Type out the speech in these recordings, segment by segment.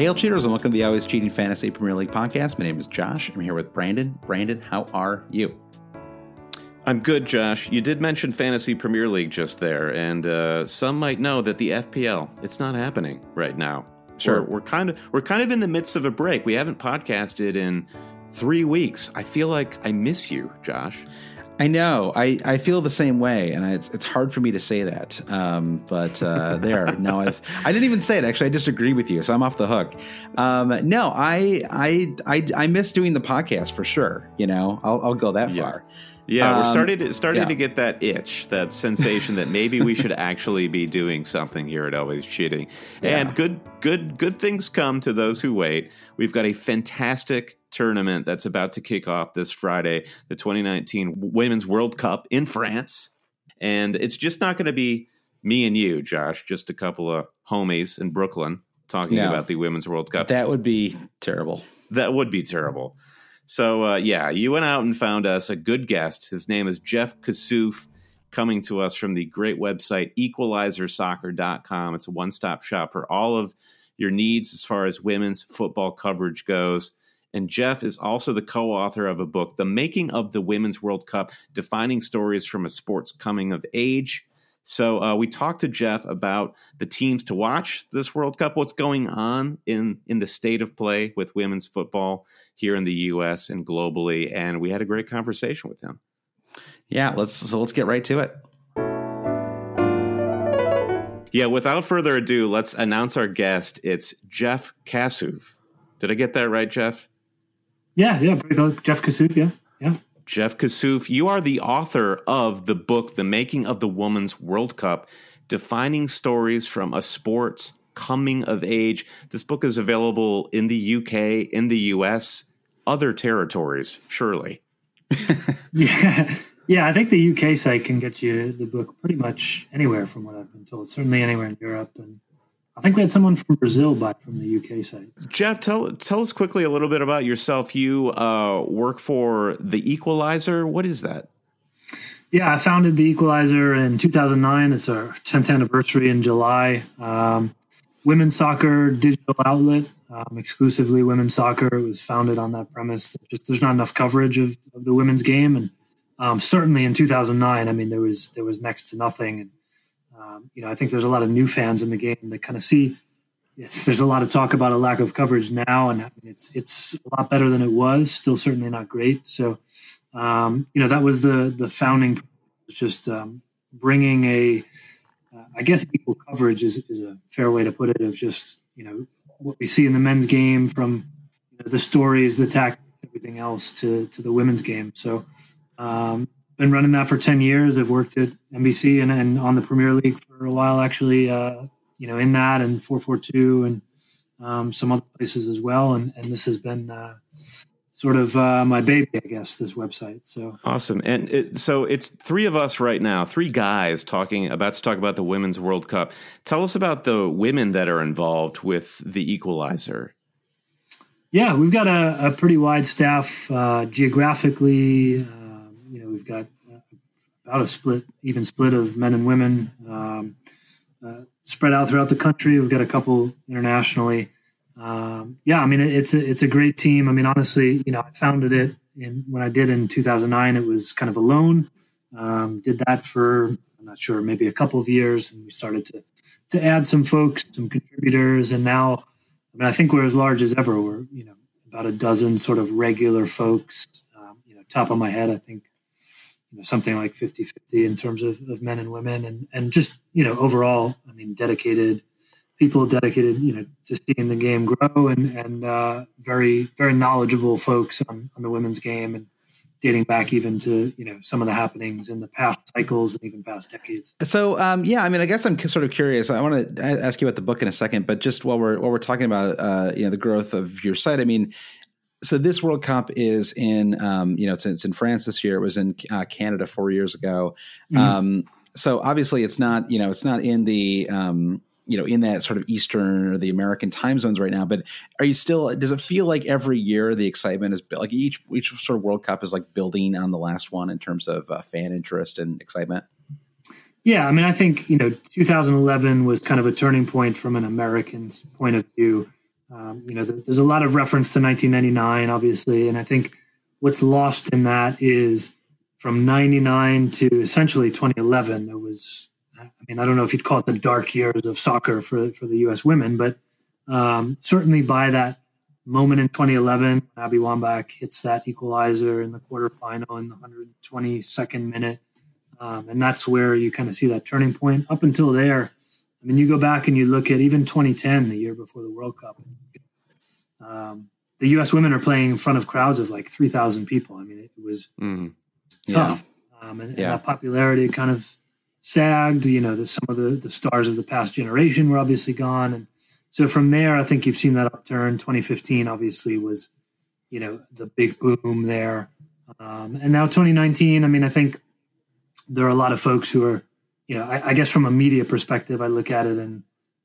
Hail cheaters and welcome to the Always Cheating Fantasy Premier League podcast. My name is Josh. I'm here with Brandon. Brandon, how are you? I'm good, Josh. You did mention Fantasy Premier League just there, and uh, some might know that the FPL it's not happening right now. Sure, we're, we're kind of we're kind of in the midst of a break. We haven't podcasted in three weeks. I feel like I miss you, Josh. I know. I, I feel the same way, and it's it's hard for me to say that. Um, but uh, there, no, I've I didn't even say it. Actually, I just agree with you, so I'm off the hook. Um, no, I, I I I miss doing the podcast for sure. You know, I'll I'll go that Yeah. far. Yeah, we're Um, starting to starting yeah. to get that itch, that sensation that maybe we should actually be doing something here at Always Cheating. And Yeah. good good good things come to those who wait. We've got a fantastic tournament that's about to kick off this Friday, the 2019 Women's World Cup in France. And it's just not going to be me and you, Josh, just a couple of homies in Brooklyn talking No. about the Women's World Cup. That would be terrible. That would be terrible. So, uh, yeah, you went out and found us a good guest. His name is Jeff Kassouf, coming to us from the great website equalizersoccer.com. It's a one stop shop for all of your needs as far as women's football coverage goes. And Jeff is also the co author of a book, The Making of the Women's World Cup Defining Stories from a Sport's Coming of Age. So uh, we talked to Jeff about the teams to watch this World Cup, what's going on in in the state of play with women's football here in the U.S. and globally, and we had a great conversation with him. Yeah, let's so let's get right to it. Yeah, without further ado, let's announce our guest. It's Jeff Kassouf. Did I get that right, Jeff? Yeah, yeah. Jeff Kassouf, yeah, yeah. Jeff Kassouf, you are the author of the book, The Making of the Women's World Cup Defining Stories from a Sport's Coming of Age. This book is available in the UK, in the US, other territories, surely. Yeah, yeah. I think the UK site can get you the book pretty much anywhere, from what I've been told. Certainly anywhere in Europe, and I think we had someone from Brazil buy from the UK site. Jeff, tell tell us quickly a little bit about yourself. You uh, work for the Equalizer. What is that? Yeah, I founded the Equalizer in 2009. It's our 10th anniversary in July. Um, women's soccer digital outlet, um, exclusively women's soccer. It was founded on that premise. that Just there's not enough coverage of, of the women's game, and um, certainly in 2009, I mean there was there was next to nothing. And um, you know, I think there's a lot of new fans in the game that kind of see. Yes, there's a lot of talk about a lack of coverage now, and it's it's a lot better than it was. Still, certainly not great. So, um, you know, that was the the founding, just um, bringing a, uh, I guess equal coverage is is a fair way to put it. Of just you know what we see in the men's game from you know, the stories, the tactics, everything else to to the women's game. So, um, been running that for ten years. I've worked at NBC and, and on the Premier League for a while, actually. Uh, you know, in that and four four two and um, some other places as well. And and this has been uh, sort of uh, my baby, I guess. This website. So awesome, and it, so it's three of us right now, three guys talking about to talk about the Women's World Cup. Tell us about the women that are involved with the Equalizer. Yeah, we've got a, a pretty wide staff uh, geographically. We've got uh, about a split, even split of men and women um, uh, spread out throughout the country. We've got a couple internationally um, yeah, I mean, it's a, it's a great team. I mean, honestly, you know, I founded it in when I did in 2009, it was kind of alone. Um, did that for, I'm not sure, maybe a couple of years. And we started to, to add some folks, some contributors. And now, I mean, I think we're as large as ever. We're, you know, about a dozen sort of regular folks, um, you know, top of my head, I think, you know, something like 50, 50 in terms of, of men and women and, and just, you know, overall, I mean, dedicated, people dedicated, you know, to seeing the game grow and and uh, very very knowledgeable folks on, on the women's game and dating back even to you know some of the happenings in the past cycles and even past decades. So um, yeah, I mean, I guess I'm sort of curious. I want to ask you about the book in a second, but just while we're while we're talking about uh, you know the growth of your site, I mean. So this World Cup is in, um, you know, it's, it's, in France this year. It was in uh, Canada four years ago. Mm-hmm. Um, so obviously, it's not, you know, it's not in the, um, you know in that sort of eastern or the american time zones right now but are you still does it feel like every year the excitement is like each each sort of world cup is like building on the last one in terms of uh, fan interest and excitement yeah i mean i think you know 2011 was kind of a turning point from an american's point of view um, you know there's a lot of reference to 1999 obviously and i think what's lost in that is from 99 to essentially 2011 there was I mean, I don't know if you'd call it the dark years of soccer for for the U.S. women, but um, certainly by that moment in 2011, Abby Wambach hits that equalizer in the quarterfinal in the 122nd minute, um, and that's where you kind of see that turning point. Up until there, I mean, you go back and you look at even 2010, the year before the World Cup. Um, the U.S. women are playing in front of crowds of like 3,000 people. I mean, it was mm. tough, yeah. Um, and, yeah. and that popularity kind of sagged. You know, that some of the, the stars of the past generation were obviously gone. And so from there, I think you've seen that upturn. 2015 obviously was, you know, the big boom there. Um, and now 2019, I mean, I think there are a lot of folks who are, you know, I, I guess from a media perspective, I look at it and,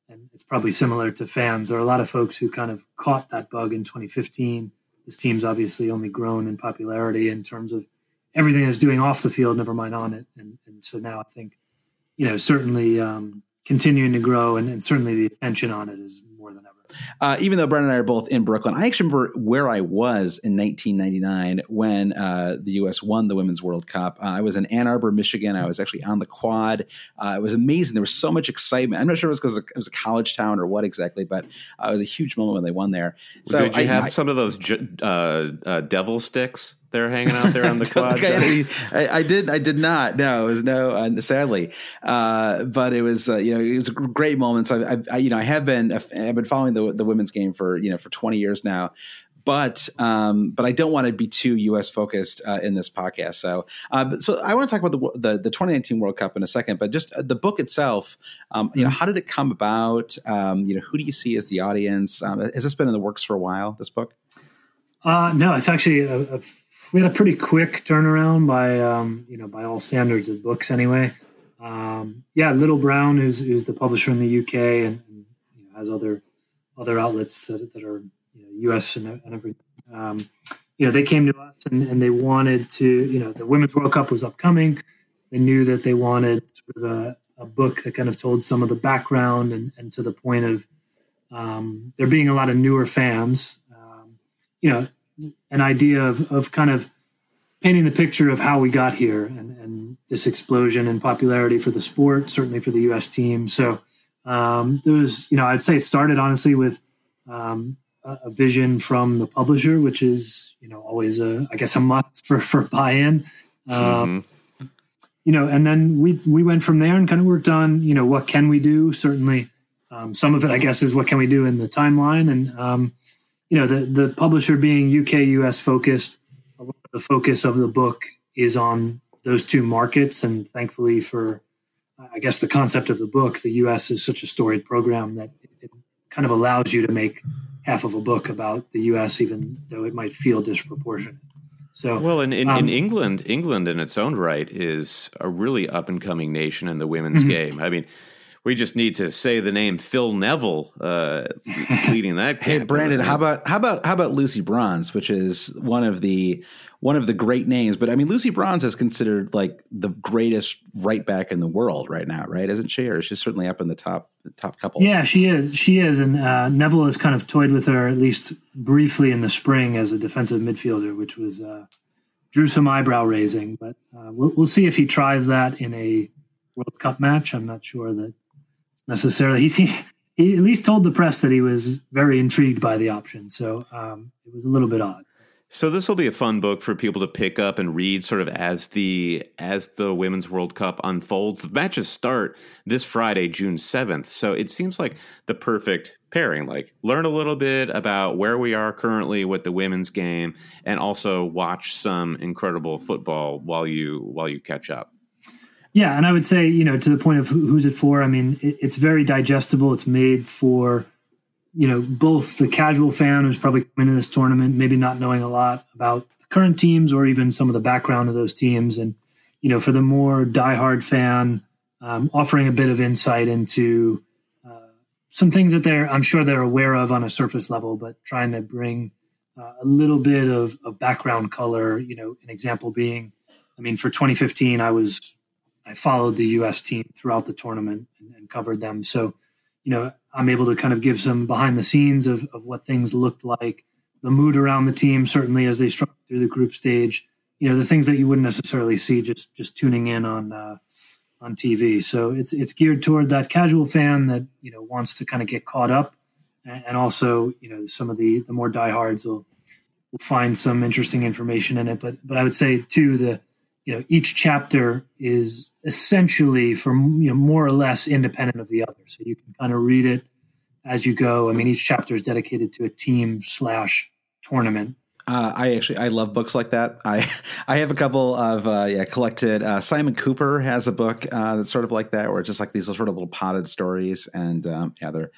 and it's probably similar to fans. There are a lot of folks who kind of caught that bug in 2015. This team's obviously only grown in popularity in terms of everything it's doing off the field, never mind on it. And, and so now I think you know, certainly um, continuing to grow, and, and, certainly the attention on it is. Uh, even though Brent and I are both in Brooklyn, I actually remember where I was in 1999 when uh, the U.S. won the Women's World Cup. Uh, I was in Ann Arbor, Michigan. I was actually on the quad. Uh, it was amazing. There was so much excitement. I'm not sure it was because it was a college town or what exactly, but uh, it was a huge moment when they won there. So did you I, have I, some of those uh, devil sticks? They're hanging out there on the quad. I, I, did. I did not. No, it was no. Uh, sadly, uh, but it was. Uh, you know, it was great moments. I, I, you know, I have been. I've been following the the women's game for you know for twenty years now. But um, but I don't want to be too U.S. focused uh, in this podcast. So uh, so I want to talk about the, the, the 2019 World Cup in a second. But just uh, the book itself, um, you know, mm-hmm. how did it come about? Um, you know, who do you see as the audience? Um, has this been in the works for a while? This book? Uh, no, it's actually a, a we had a pretty quick turnaround by um, you know by all standards of books anyway. Um, yeah, Little Brown, who's who's the publisher in the UK and, and you know, has other other outlets that, that are you know, US and, and everything. Um, you know, they came to us and, and, they wanted to. You know, the Women's World Cup was upcoming. They knew that they wanted sort of a, a book that kind of told some of the background and, and to the point of um, there being a lot of newer fans. Um, you know, an idea of, of kind of painting the picture of how we got here and, and this explosion in popularity for the sport, certainly for the U.S. team. So um, there was, you know, I'd say it started honestly with um, a, vision from the publisher, which is, you know, always a, I guess, a must for for buy-in. Um, mm-hmm. You know, and then we we went from there and kind of worked on, you know, what can we do? Certainly, um, some of it, I guess, is what can we do in the timeline and um, you know, the, the publisher being UK, US focused, the focus of the book is on those two markets. And thankfully for, I guess, the concept of the book, the US is such a storied program that it kind of allows you to make half of a book about the U.S., even though it might feel disproportionate. So, well, in, in, um, in, England, England in its own right is a really up and coming nation in the women's mm-hmm. game. I mean, we just need to say the name Phil Neville uh, leading that. hey, Brandon, how about how about how about Lucy Bronze, which is one of the one of the great names. But I mean, Lucy Bronze is considered like the greatest right back in the world right now, right? Isn't she? Or she's certainly up in the top the top couple. Yeah, she is. She is. And uh, Neville has kind of toyed with her at least briefly in the spring as a defensive midfielder, which was uh, drew some eyebrow raising. But uh, we'll, we'll see if he tries that in a World Cup match. I'm not sure that necessarily. He, he at least told the press that he was very intrigued by the option. So um, it was a little bit odd. So this will be a fun book for people to pick up and read sort of as the as the Women's World Cup unfolds. The matches start this Friday, June 7th. So it seems like the perfect pairing. Like learn a little bit about where we are currently with the women's game and also watch some incredible football while you while you catch up. Yeah, and I would say, you know, to the point of who's it for, I mean, it, it's very digestible. It's made for you know, both the casual fan who's probably coming to this tournament, maybe not knowing a lot about the current teams or even some of the background of those teams, and you know, for the more diehard fan, um, offering a bit of insight into uh, some things that they're, I'm sure they're aware of on a surface level, but trying to bring uh, a little bit of, of background color. You know, an example being, I mean, for 2015, I was I followed the U.S. team throughout the tournament and, and covered them, so you know, I'm able to kind of give some behind the scenes of, of what things looked like, the mood around the team, certainly as they struggled through the group stage, you know, the things that you wouldn't necessarily see just, just tuning in on, uh, on TV. So it's, it's geared toward that casual fan that, you know, wants to kind of get caught up. And also, you know, some of the, the more diehards will, will find some interesting information in it. But, but I would say too, the, you know each chapter is essentially from you know more or less independent of the other so you can kind of read it as you go i mean each chapter is dedicated to a team slash tournament uh, I actually I love books like that. I I have a couple of uh, yeah collected. Uh, Simon Kuper has a book uh, that's sort of like that, where it's just like these sort of little potted stories, and um, yeah, they're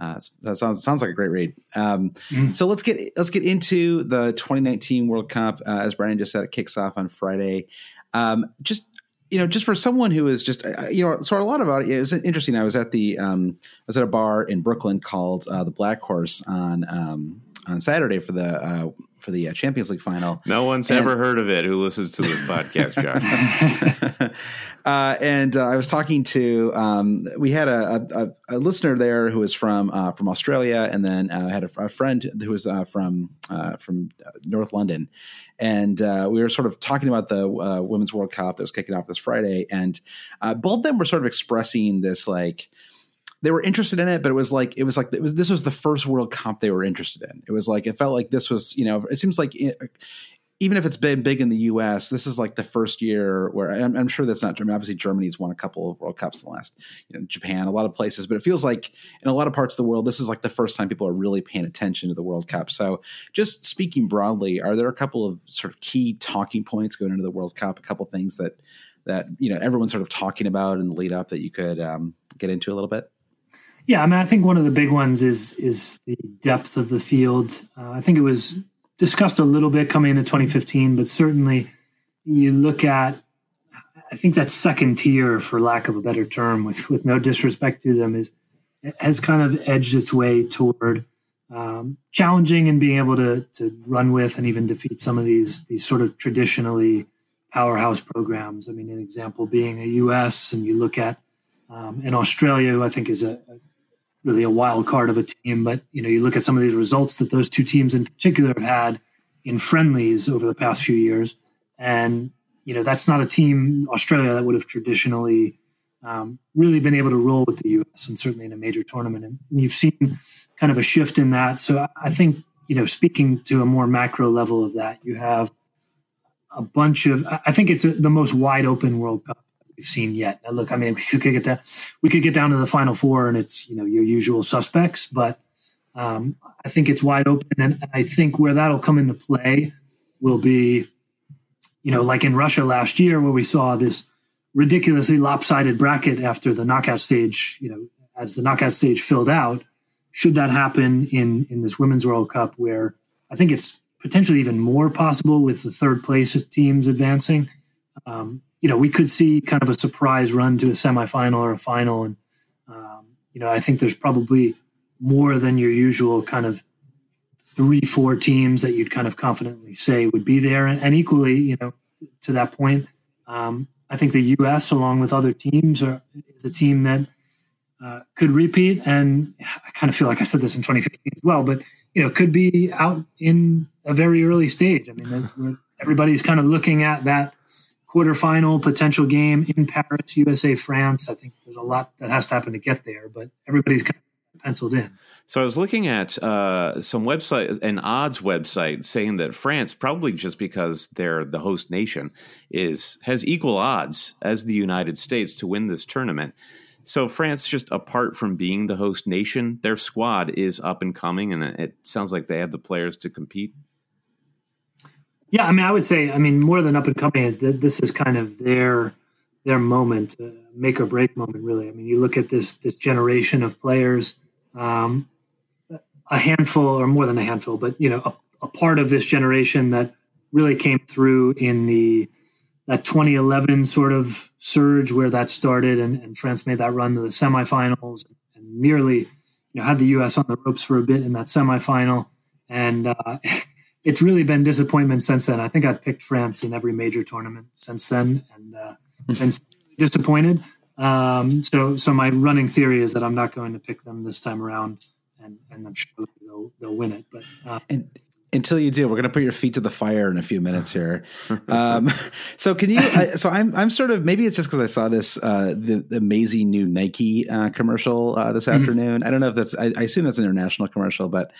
uh, that sounds sounds like a great read. Um, mm. So let's get let's get into the 2019 World Cup. Uh, as Brian just said, it kicks off on Friday. Um, just you know, just for someone who is just uh, you know, so a lot about it, it was interesting. I was at the um, I was at a bar in Brooklyn called uh, the Black Horse on um, on Saturday for the uh, for the uh, Champions League final. No one's and, ever heard of it who listens to this podcast, Josh. uh, and uh, I was talking to um, we had a, a, a, listener there who was from uh, from Australia, and then uh, I had a, a, friend who was uh, from from North London, and we were sort of talking about the Women's World Cup that was kicking off this Friday, and both of them were sort of expressing this like they were interested in it, but it was like it was like it was this was the first World Cup they were interested in. It was like it felt like this was you know it seems like it, even if it's been big in the U.S., this is like the first year where I'm, I'm, sure that's not. Mean, obviously Germany's won a couple of World Cups in the last, you know, Japan, a lot of places, but it feels like in a lot of parts of the world, this is like the first time people are really paying attention to the World Cup. So, just speaking broadly, are there a couple of sort of key talking points going into the World Cup? A couple things that that you know everyone's sort of talking about in the lead up that you could um, get into a little bit. Yeah, I mean, I think one of the big ones is is the depth of the field. Uh, I think it was discussed a little bit coming into 2015, but certainly you look at. I think that second tier, for lack of a better term, with with no disrespect to them, is has kind of edged its way toward um, challenging and being able to to run with and even defeat some of these these sort of traditionally powerhouse programs. I mean, an example being a U.S. and you look at um, in Australia, who I think is a, a really a wild card of a team. But you know, you look at some of these results that those two teams in particular have had in friendlies over the past few years, and you know that's not a team Australia that would have traditionally um, really been able to roll with the U.S. and certainly in a major tournament. And you've seen kind of a shift in that. So I think you know, speaking to a more macro level of that, you have a bunch of. I think it's a, the most wide open World Cup we've seen yet. Now, look, I mean, we could get to we could get down to the final four, and it's you know your usual suspects, but um, I think it's wide open, and I think where that'll come into play will be, you know, like in Russia last year, where we saw this ridiculously lopsided bracket after the knockout stage. You know, as the knockout stage filled out, should that happen in in this women's World Cup, where I think it's potentially even more possible with the third place teams advancing. Um, you know, we could see kind of a surprise run to a semifinal or a final, and um, you know, I think there's probably more than your usual kind of three, four teams that you'd kind of confidently say would be there, and, equally, you know, to that point, um, I think the U.S. along with other teams are is a team that uh, could repeat, and I kind of feel like I said this in 2015 as well, but you know, could be out in a very early stage. I mean, everybody's kind of looking at that quarterfinal potential game in Paris, USA, France. I think there's a lot that has to happen to get there, but everybody's kind of penciled in. So I was looking at uh, some website, an odds website, saying that France, probably just because they're the host nation, is has equal odds as the United States to win this tournament. So France, just apart from being the host nation, their squad is up and coming, and it sounds like they have the players to compete. Yeah, I mean, I would say, I mean, more than up and coming, this is kind of their their moment, uh, make or break moment, really. I mean, you look at this this generation of players, um, a handful or more than a handful, but you know, a, a, part of this generation that really came through in the that 2011 sort of surge where that started, and, and France made that run to the semifinals and nearly, you know, had the U.S. on the ropes for a bit in that semifinal, and. Uh, it's really been disappointment since then. I think I've picked France in every major tournament since then, and uh, been disappointed. Um, so, so my running theory is that I'm not going to pick them this time around, and, and I'm sure they'll, they'll win it. But uh, and until you do, we're going to put your feet to the fire in a few minutes here. Um, so can you? I, so I'm I'm sort of maybe it's just because I saw this uh, the, the, amazing new Nike uh, commercial uh, this mm-hmm. afternoon. I don't know if that's I, I, assume that's an international commercial, but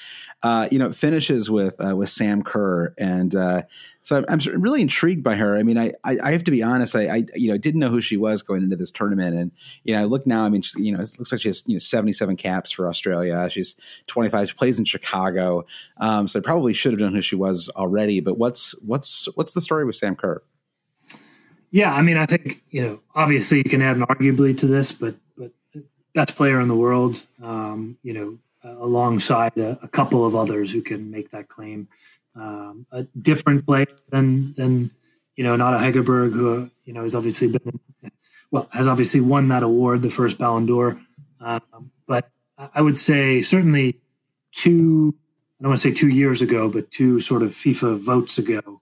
uh, you know, it finishes with uh, with Sam Kerr, and uh, so I'm, I'm, really intrigued by her. I mean, I, I, I have to be honest, I, I, you know didn't know who she was going into this tournament, and you know, I look now. I mean, she, you know, it looks like she has you know 77 caps for Australia. She's 25. She plays in Chicago, um, so I probably should have known who she was already. But what's what's what's the story with Sam Kerr? Yeah, I mean, I think you know, obviously, you can add an arguably to this, but but best player in the world. Um, you know, alongside a, a, couple of others who can make that claim. Um, a different player than than you know not a Hegerberg, who you know has obviously been well has obviously won that award, the first Ballon d'Or. Um, but I would say certainly two. I don't want to say two years ago, but two sort of FIFA votes ago.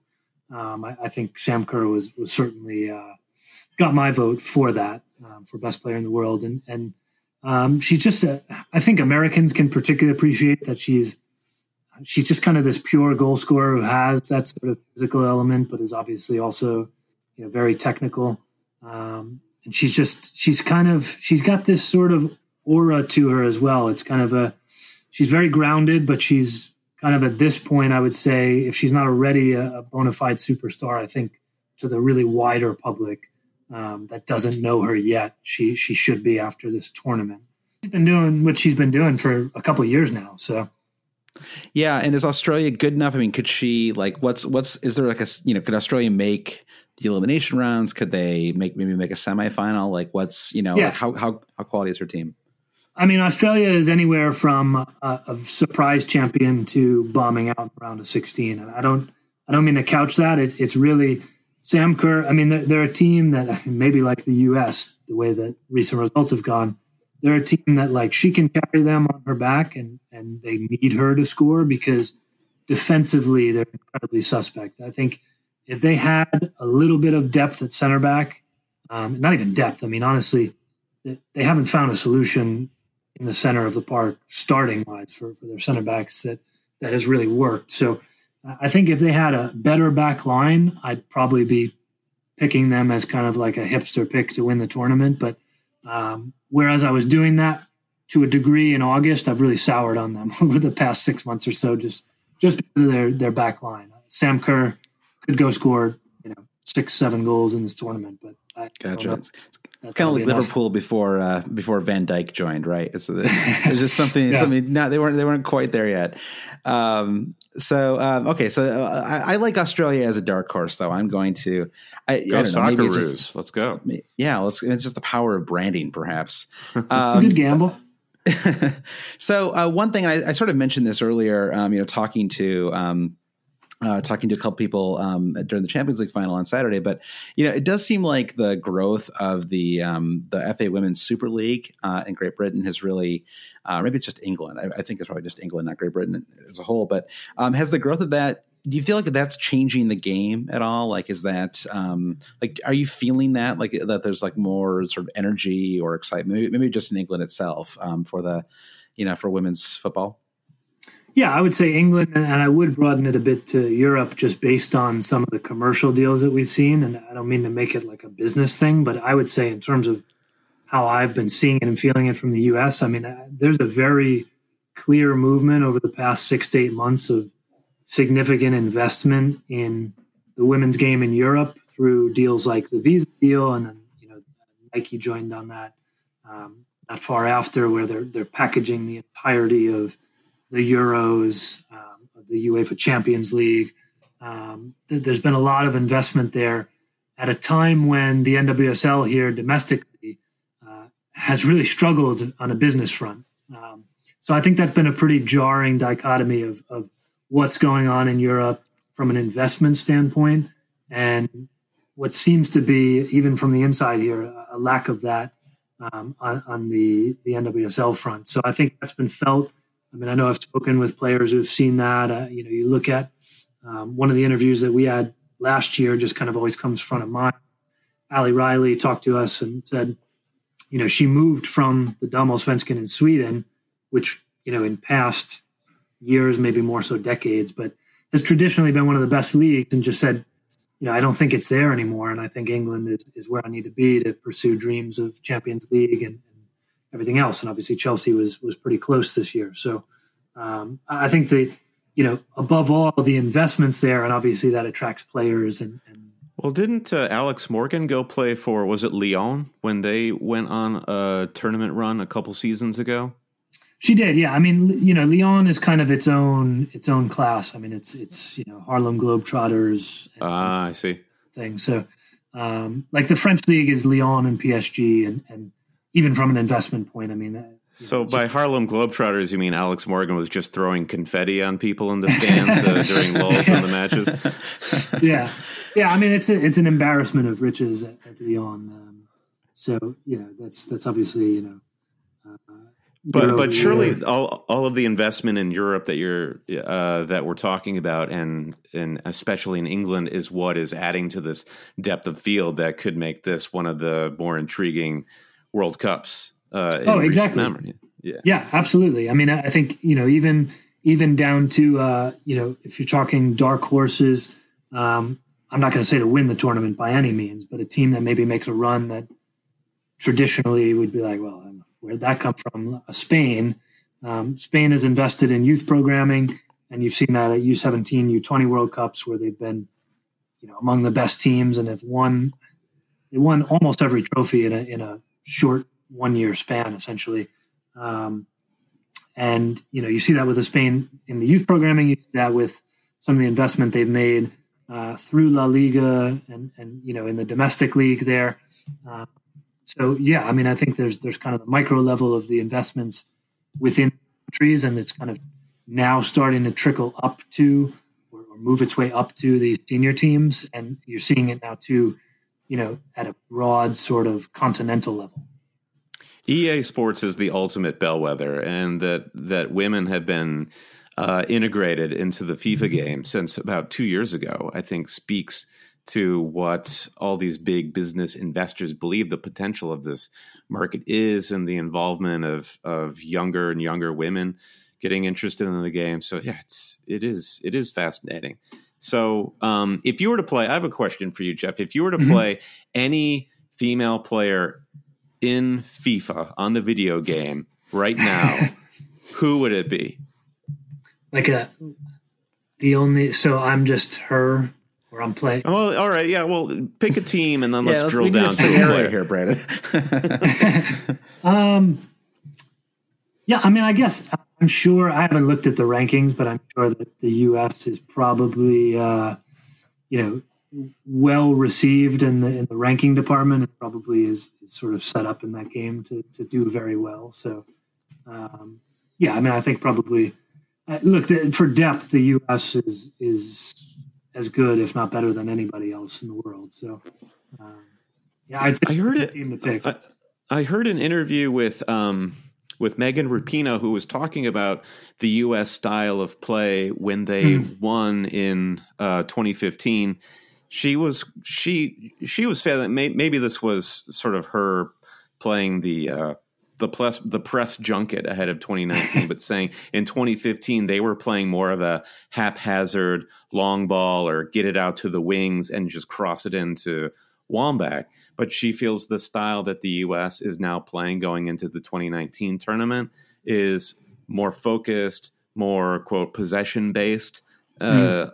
Um, I, I, think Sam Kerr was was certainly uh, got my vote for that um, for best player in the world, and and um, she's just a, I think Americans can particularly appreciate that she's she's just kind of this pure goal scorer who has that sort of physical element, but is obviously also you know very technical. Um, and she's just she's kind of she's got this sort of aura to her as well. It's kind of a she's very grounded, but she's kind of at this point, I would say, if she's not already a, a bona fide superstar, I think to the really wider public, um, that doesn't know her yet. She she should be after this tournament. She's been doing what she's been doing for a couple years now. So yeah, and is Australia good enough? I mean, could she like what's what's is there like a you know could Australia make the elimination rounds? Could they make maybe make a semifinal? Like what's you know yeah. like how how how quality is her team? I mean, Australia is anywhere from a, a surprise champion to bombing out round of sixteen, and I don't I don't mean to couch that. It's it's really Sam Kerr, I mean, they're, they're a team that maybe like the U.S., the way that recent results have gone, they're a team that like she can carry them on her back and, and they need her to score because defensively they're incredibly suspect. I think if they had a little bit of depth at center back, um, not even depth, I mean, honestly, they haven't found a solution in the center of the park starting wise for, for their center backs that, that has really worked. So, I think if they had a better back line, I'd probably be picking them as kind of like a hipster pick to win the tournament. But um, whereas I was doing that to a degree in August, I've really soured on them over the past six months or so, just just because of their their back line. Sam Kerr could go score you know six seven goals in this tournament, but I, gotcha. It's, it's kind of like Liverpool before uh, before Van Dijk joined, right? It's, it's just something yeah. something. Not they weren't they weren't quite there yet. Um, so um, okay, so uh, I, I, like Australia as a dark horse, though. I'm going to. I, go I don't know, maybe it's just, Let's go. Yeah, let's. It's just the power of branding, perhaps. Um, it's a good gamble. so uh, one thing I, I, sort of mentioned this earlier, um, you know, talking to um, uh, talking to a couple people um, during the Champions League final on Saturday, but you know, it does seem like the growth of the um, the FA Women's Super League uh, in Great Britain has really, uh, maybe it's just England. I, I, think it's probably just England, not Great Britain as a whole. But um, has the growth of that? Do you feel like that's changing the game at all? Like, is that um, like, are you feeling that like that? There's like more sort of energy or excitement, maybe, maybe just in England itself um, for the, you know, for women's football. Yeah, I would say England, and I would broaden it a bit to Europe just based on some of the commercial deals that we've seen. And I don't mean to make it like a business thing, but I would say, in terms of how I've been seeing it and feeling it from the US, I mean, there's a very clear movement over the past six to eight months of significant investment in the women's game in Europe through deals like the Visa deal. And then, you know, Nike joined on that um, not far after, where they're, they're packaging the entirety of the Euros, um, the UEFA Champions League. Um, th- there's been a lot of investment there at a time when the NWSL here domestically uh, has really struggled on a business front. Um, so I think that's been a pretty jarring dichotomy of, of what's going on in Europe from an investment standpoint and what seems to be, even from the inside here, a lack of that um, on, on, the, the NWSL front. So I think that's been felt I mean, I know I've spoken with players who've seen that. Uh, you know, you look at um, one of the interviews that we had last year, just kind of always comes front of mind. Ali Riley talked to us and said, you know, she moved from the Damallsvenskan in Sweden, which, you know, in past years, maybe more so decades, but has traditionally been one of the best leagues and just said, you know, I don't think it's there anymore. And I think England is, is where I need to be to pursue dreams of Champions League and, everything else. And obviously, Chelsea was was pretty close this year. So um, I think the you know above all the investments there, and obviously that attracts players and. and well, didn't uh, Alex Morgan go play for was it Lyon when they went on a tournament run a couple seasons ago? She did, yeah. I mean, you know, Lyon is kind of its own its own class. I mean, it's it's you know Harlem Globetrotters. Ah, I see. Thing. So, um, like the French league is Lyon and PSG, and and even from an investment point. I mean, so know, by Harlem Globetrotters, you mean Alex Morgan was just throwing confetti on people in the stands uh, during lulls in the matches? Yeah, yeah. I mean, it's a, it's an embarrassment of riches at, at Lyon. Um, so you know, that's that's obviously you know. Uh, but but surely all all of the investment in Europe that you're uh, that we're talking about and and especially in England is what is adding to this depth of field that could make this one of the more intriguing World Cups. Uh, oh, exactly. Yeah, yeah, absolutely. I mean, I think you know even even down to uh, you know if you're talking dark horses. Um, I'm not going to say to win the tournament by any means, but a team that maybe makes a run that traditionally would be like, well, where'd that come from? Uh, Spain. Um, Spain is invested in youth programming, and you've seen that at U17, U20 World Cups, where they've been, you know, among the best teams and have won. They won almost every trophy in a in a short one year span, essentially. Um, and you know, you see that with Spain in the youth programming. You see that with some of the investment they've made uh, through La Liga and and you know in the domestic league there. Uh, so yeah, I mean, I think there's there's kind of the micro level of the investments within countries, and it's kind of now starting to trickle up to or, or move its way up to these senior teams, and you're seeing it now too you know, at a broad sort of continental level. EA Sports is the ultimate bellwether, and that that women have been uh, integrated into the FIFA mm-hmm. game since about two years ago. I think speaks to what all these big business investors believe the potential of this market is, and the involvement of of younger and younger women getting interested in the game. So yeah, it's it is it is fascinating. So, um, if you were to play, I have a question for you, Jeff. If you were to mm-hmm. play any female player in FIFA on the video game right now, who would it be? Like a the only so I'm just her or I'm playing. Oh, all right, yeah. Well, pick a team and then let's, yeah, let's drill down to a player here, Brandon. um, yeah, I mean, I guess I'm sure I haven't looked at the rankings, but I'm sure that the U.S. is probably, uh, you know, well received in the in the ranking department. It probably is, is, sort of set up in that game to to do very well. So, um, yeah, I mean, I think probably uh, look the, for depth, the U.S. is is as good, if not better, than anybody else in the world. So, um, yeah, I'd I heard it. Team to pick. I, I heard an interview with um, with Megan Rapinoe who was talking about the U.S. style of play when they mm. won in uh, 2015. She was she she was feeling maybe this was sort of her playing the uh, the press the press junket ahead of 2019, but saying in 2015 they were playing more of a haphazard long ball or get it out to the wings and just cross it into Wambach. But she feels the style that the U.S. is now playing going into the 2019 tournament is more focused, more quote possession based, uh, mm.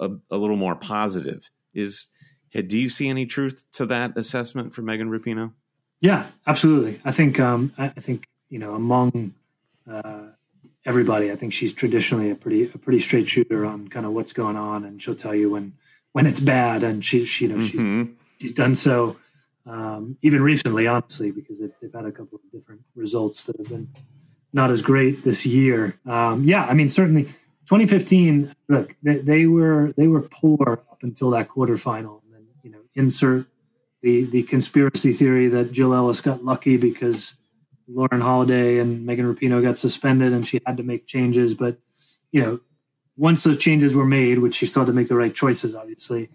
a, a, a little more positive. Is do you see any truth to that assessment from Megan Rapinoe? Yeah, absolutely. I think um, I think you know among uh, everybody, I think she's traditionally a pretty a pretty straight shooter on kind of what's going on, and she'll tell you when when it's bad, and she, she you know mm-hmm. she's she's done so um, even recently, honestly, because they've, they've had a couple of different results that have been not as great this year. Um, yeah, I mean certainly 2015. Look, they, they were they were poor up until that quarterfinal, and then you know insert the the conspiracy theory that Jill Ellis got lucky because Lauren Holiday and Megan Rapinoe got suspended and she had to make changes. But you know, once those changes were made, which she still had to make the right choices, obviously,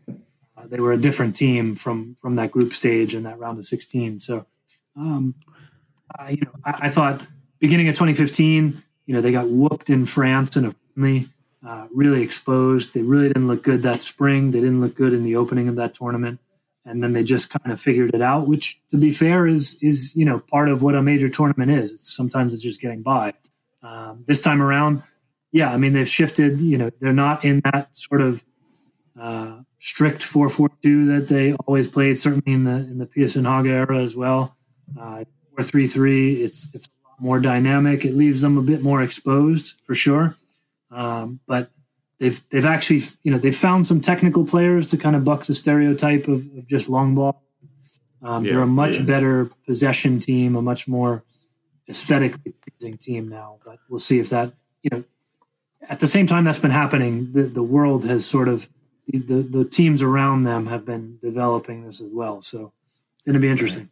uh, they were a different team from from that group stage and that round of 16. So, um, I, you know, I, I, thought beginning of 2015, you know, they got whooped in France and a uh, really exposed. They really didn't look good that spring. They didn't look good in the opening of that tournament and then they just kind of figured it out which to be fair is is you know part of what a major tournament is it's, sometimes it's just getting by um, this time around yeah i mean they've shifted you know they're not in that sort of uh, strict 442 that they always played certainly in the in the Pia Sundhage era as well uh, 433 it's it's a lot more dynamic it leaves them a bit more exposed for sure um, but they've they've actually you know they've found some technical players to kind of buck the stereotype of, of just long ball. Um, yeah, they're a much yeah. better possession team, a much more aesthetically pleasing team now. But we'll see if that you know. At the same time that's been happening, the, the world has sort of the, the, the teams around them have been developing this as well. So it's going to be interesting.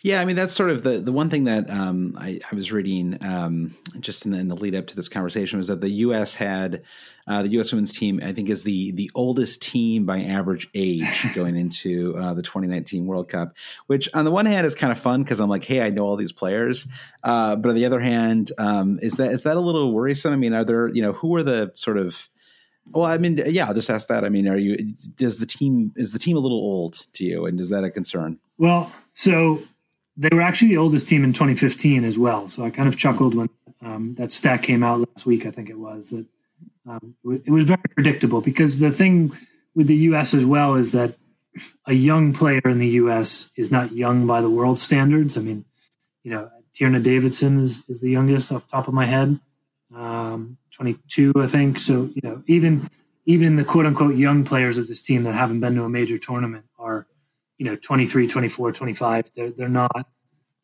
Yeah, I mean that's sort of the the one thing that um, I, I, was reading um, just in the, in the, lead up to this conversation was that the U.S. had uh, the U.S. women's team I think is the the oldest team by average age going into uh, the 2019 World Cup, which on the one hand is kind of fun because I'm like, hey, I know all these players, uh, but on the other hand, um, is that is that a little worrisome? I mean, are there you know who are the sort of well, I mean, yeah, I'll just ask that. I mean, are you does the team is the team a little old to you, and is that a concern? Well, so they were actually the oldest team in 2015 as well. So I kind of chuckled when um, that stat came out last week. I think it was that um, it was very predictable because the thing with the U.S. as well is that a young player in the U.S. is not young by the world standards. I mean, you know, Tierna Davidson is, is the youngest off the top of my head, um, 22, I think. So, you know, even even the quote unquote young players of this team that haven't been to a major tournament are you know 23 24 25 they're, they're not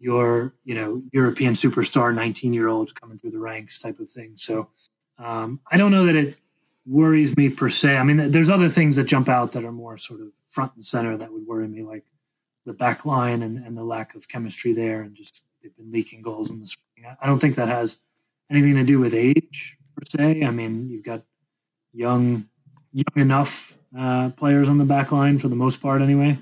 your you know european superstar 19 year olds coming through the ranks type of thing. So um, i don't know that it worries me per se. I mean there's other things that jump out that are more sort of front and center that would worry me like the back line and, and the lack of chemistry there and just they've been leaking goals in the spring. I don't think that has anything to do with age per se i mean you've got young young enough uh, players on the back line for the most part anyway.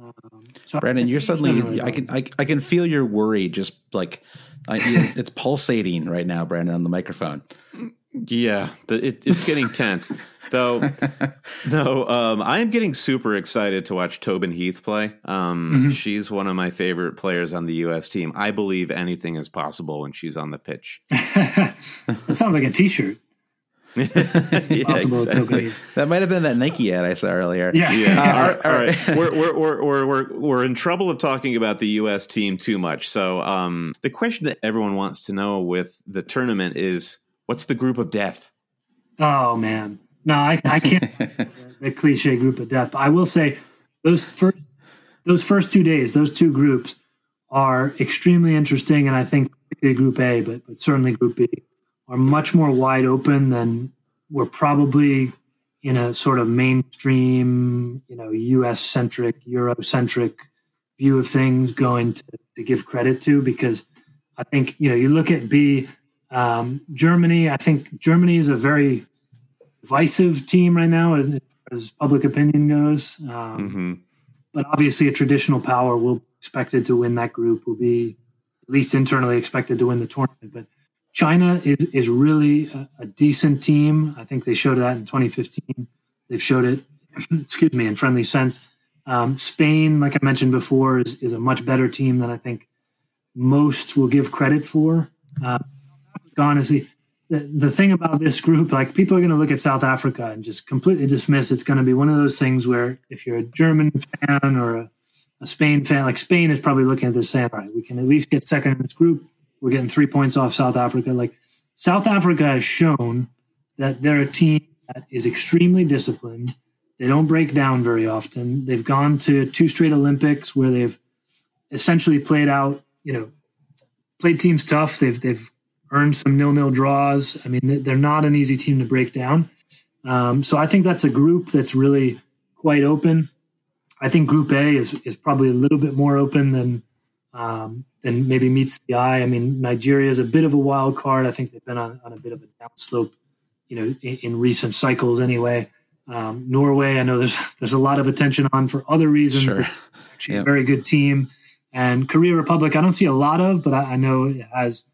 Um, so Brandon, you're suddenly really I can I, I can feel your worry just like I, it's pulsating right now, Brandon, on the microphone. Yeah, the, it, it's getting tense. Though, no, um, I am getting super excited to watch Tobin Heath play. Um, mm-hmm. She's one of my favorite players on the U.S. team. I believe anything is possible when she's on the pitch. that sounds like a T-shirt. yeah, exactly. That might have been that Nike ad I saw earlier. Yeah. yeah. Uh, all, right. all right. we're, we're, we're, we're, we're in trouble of talking about the U.S. team too much. So um, the question that everyone wants to know with the tournament is what's the group of death? Oh, man. No, I, I can't. the cliche group of death. But I will say those first, those first two days, those two groups are extremely interesting and I think Group A, but but certainly Group B, are much more wide open than we're probably in a sort of mainstream, you know, U.S. centric, Euro centric view of things going to, to give credit to because I think you know you look at B um, Germany. I think Germany is a very divisive team right now as, as public opinion goes. Um, mm-hmm. But obviously, a traditional power will be expected to win that group. Will be at least internally expected to win the tournament. But China is is really a, a decent team. I think they showed that in 2015. They've showed it, excuse me, in friendly sense. Um, Spain, like I mentioned before, is is a much better team than I think most will give credit for. Uh, honestly, the, the thing about this group, like people are going to look at South Africa and just completely dismiss. It's going to be one of those things where if you're a German fan or a, a Spain fan, like Spain is probably looking at this saying, right, we can at least get second in this group. We're getting three points off South Africa. Like South Africa has shown that they're a team that is extremely disciplined. They don't break down very often. They've gone to two straight Olympics where they've essentially played out, you know, played teams tough. They've they've earned some nil-nil draws. I mean, they're not an easy team to break down. Um, so I think that's a group that's really quite open. I think Group A is is probably a little bit more open than um, than maybe meets the eye. I mean, Nigeria is a bit of a wild card. I think they've been on, on a bit of a downslope, you know, in, in recent cycles anyway. Um, Norway, I know there's there's a lot of attention on for other reasons. Sure. Actually, yep. a very good team. And Korea Republic, I don't see a lot of, but I, I know it has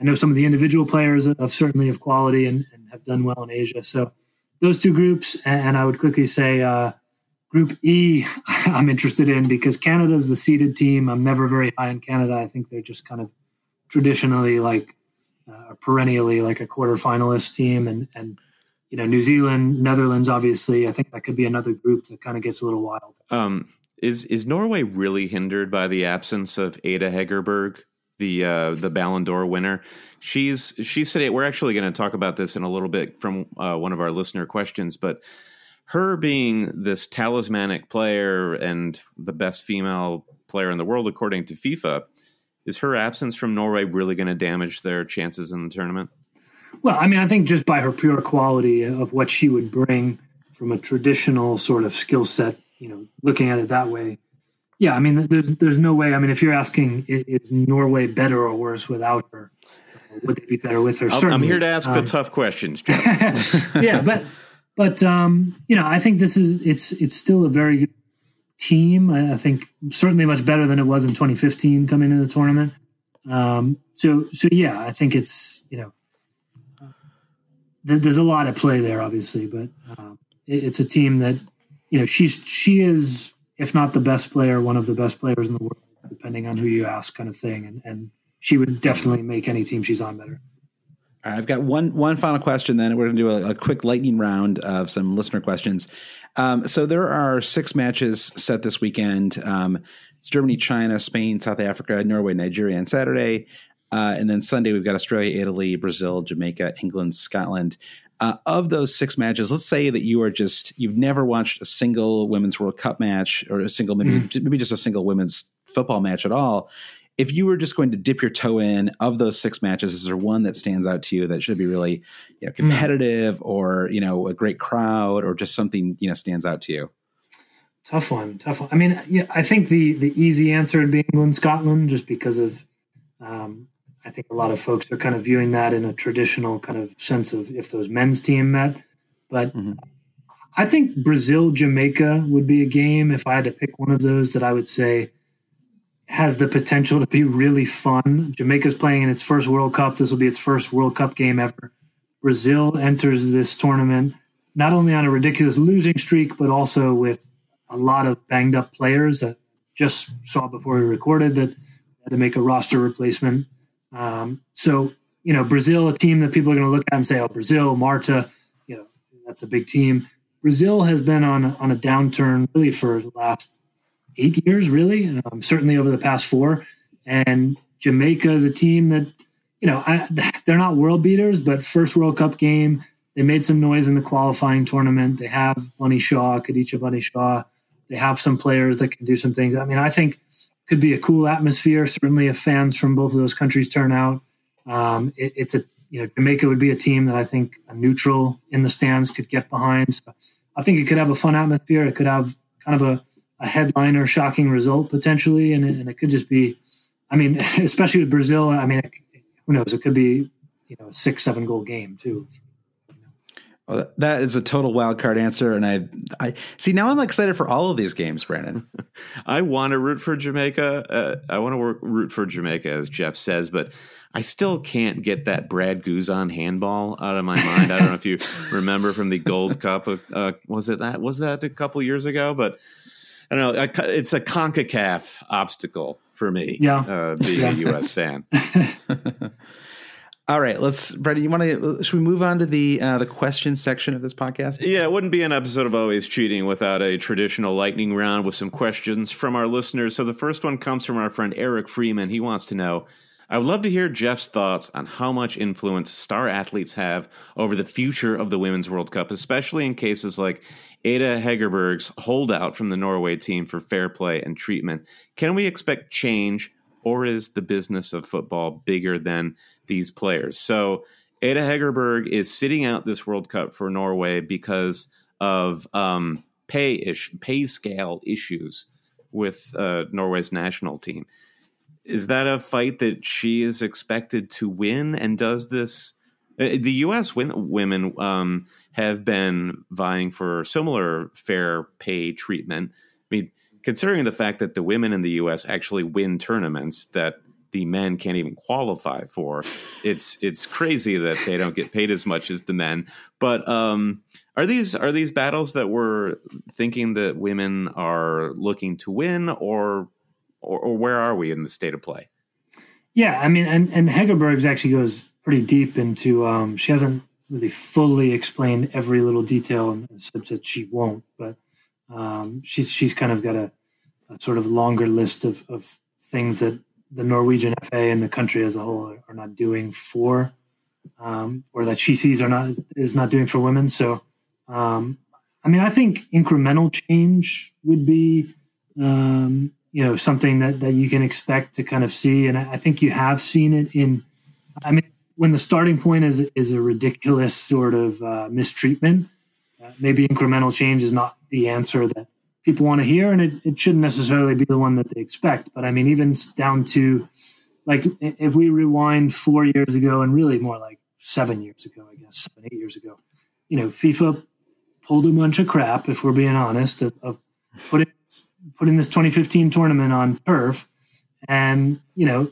I know some of the individual players of certainly of quality and, and, have done well in Asia. So those two groups, and I would quickly say uh, Group E, I'm interested in because Canada is the seeded team. I'm never very high in Canada. I think they're just kind of traditionally like uh, perennially like a quarterfinalist team, and and you know New Zealand, Netherlands, obviously. I think that could be another group that kind of gets a little wild. Um, is is Norway really hindered by the absence of Ada Hegerberg? The uh, the Ballon d'Or winner. She's she's today. We're actually going to talk about this in a little bit from uh, one of our listener questions, but her being this talismanic player and the best female player in the world according to FIFA, is her absence from Norway really going to damage their chances in the tournament? Well, I mean, I think just by her pure quality of what she would bring from a traditional sort of skill set, you know, looking at it that way, yeah, I mean, there's there's no way. I mean, if you're asking, is Norway better or worse without her? Would they be better with her? Certainly. I'm here to ask um, the tough questions, yeah, but but um, you know, I think this is it's it's still a very good team. I, I, think certainly much better than it was in 2015 coming into the tournament. Um, so so yeah, I think it's you know, th- there's a lot at play there, obviously, but um, it, it's a team that you know she's she is if not the best player, one of the best players in the world, depending on who you ask, kind of thing. And, and she would definitely make any team she's on better. All right, I've got one one final question. Then we're going to do a, a, quick lightning round of some listener questions. Um, so there are six matches set this weekend. Um, it's Germany, China, Spain, South Africa, Norway, Nigeria on Saturday, uh, and then Sunday we've got Australia, Italy, Brazil, Jamaica, England, Scotland. Uh, of those six matches, let's say that you are just you've never watched a single women's World Cup match or a single maybe, mm-hmm. maybe just a single women's football match at all. If you were just going to dip your toe in of those six matches, is there one that stands out to you that should be really you know, mm. competitive mm-hmm. or you know a great crowd or just something you know stands out to you? Tough one, tough one. I mean, yeah, I think the the easy answer would be England Scotland, just because of um, I think a lot of folks are kind of viewing that in a traditional kind of sense of if those men's team met. But mm-hmm. I think Brazil Jamaica would be a game if I had to pick one of those that I would say has the potential to be really fun. Jamaica's playing in its first World Cup. This will be its first World Cup game ever. Brazil enters this tournament not only on a ridiculous losing streak, but also with a lot of banged up players that just saw before we recorded that had to make a roster replacement. Um, so, you know, Brazil, a team that people are going to look at and say, oh, Brazil, Marta, you know, that's a big team. Brazil has been on on a downturn really for the last eight years, really, um, certainly over the past four. And Jamaica is a team that, you know, I, they're not world beaters, but first World Cup game, they made some noise in the qualifying tournament. They have Bunny Shaw, Khadija Bunny Shaw. They have some players that can do some things. I mean, I think could be a cool atmosphere. Certainly, if fans from both of those countries turn out, um, it, it's a you know Jamaica would be a team that I think a neutral in the stands could get behind. So I think it could have a fun atmosphere. It could have kind of a, a headliner, shocking result potentially, and it, and it could just be. I mean, especially with Brazil. I mean, it, who knows? It could be you know a six, seven goal game too. Well, that is a total wild card answer, and I, I see now. I'm excited for all of these games, Brandon. I want to root for Jamaica. Uh, I want to root for Jamaica, as Jeff says, but I still can't get that Brad Guzan handball out of my mind. I don't know if you remember from the Gold Cup. Uh, was it that? Was that a couple years ago? But I don't know. It's a Concacaf obstacle for me. Yeah, uh, being yeah. a U.S. fan. All right, let's, Brady. You want to? Should we move on to the uh, the question section of this podcast? Yeah, it wouldn't be an episode of Always Cheating without a traditional lightning round with some questions from our listeners. So the first one comes from our friend Eric Freeman. He wants to know. I would love to hear Jeff's thoughts on how much influence star athletes have over the future of the Women's World Cup, especially in cases like Ada Hegerberg's holdout from the Norway team for fair play and treatment. Can we expect change, or is the business of football bigger than these players. So Ada Hegerberg is sitting out this World Cup for Norway because of um, pay ish, pay scale issues with uh, Norway's national team. Is that a fight that she is expected to win? And does this? Uh, the U.S. Women um, have been vying for similar fair pay treatment. I mean, considering the fact that the women in the U.S. actually win tournaments that the men can't even qualify for. It's it's crazy that they don't get paid as much as the men. But um, are these are these battles that we're thinking that women are looking to win, or or, or where are we in the state of play? Yeah, I mean, and and Hegerbergs actually goes pretty deep into. Um, she hasn't really fully explained every little detail, and said that she won't. But um, she's she's kind of got a, a sort of longer list of of things that the Norwegian FA and the country as a whole are, not doing for, um, or that she sees are not is not doing for women. So, um, I mean, I think incremental change would be, um, you know, something that that you can expect to kind of see, and I, think you have seen it in. I mean, when the starting point is is a ridiculous sort of uh, mistreatment, maybe incremental change is not the answer that people want to hear, and it, it shouldn't necessarily be the one that they expect. But I mean, even down to like if we rewind four years ago, and really more like seven years ago, I guess seven eight years ago, you know, FIFA pulled a bunch of crap, if we're being honest, of, of putting putting this 2015 tournament on turf, and you know,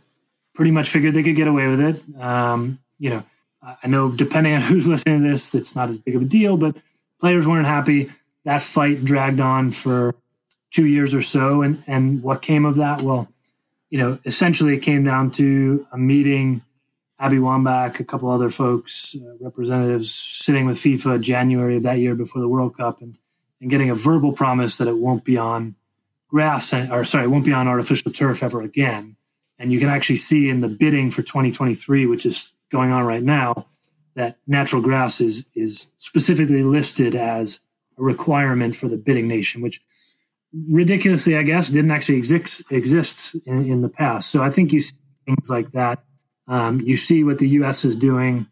pretty much figured they could get away with it. Um, you know, I know depending on who's listening to this, it's not as big of a deal, but players weren't happy that fight dragged on for two years or so. And, and what came of that? Well, you know, essentially it came down to a meeting, Abby Wambach, a couple other folks, uh, representatives sitting with FIFA January of that year before the World Cup and, and getting a verbal promise that it won't be on grass or sorry, it won't be on artificial turf ever again. And you can actually see in the bidding for 2023, which is going on right now, that natural grass is, is specifically listed as a requirement for the bidding nation, which ridiculously, I guess, didn't actually exist exist in, in the past. So I think you see things like that. Um, you see what the U.S. is doing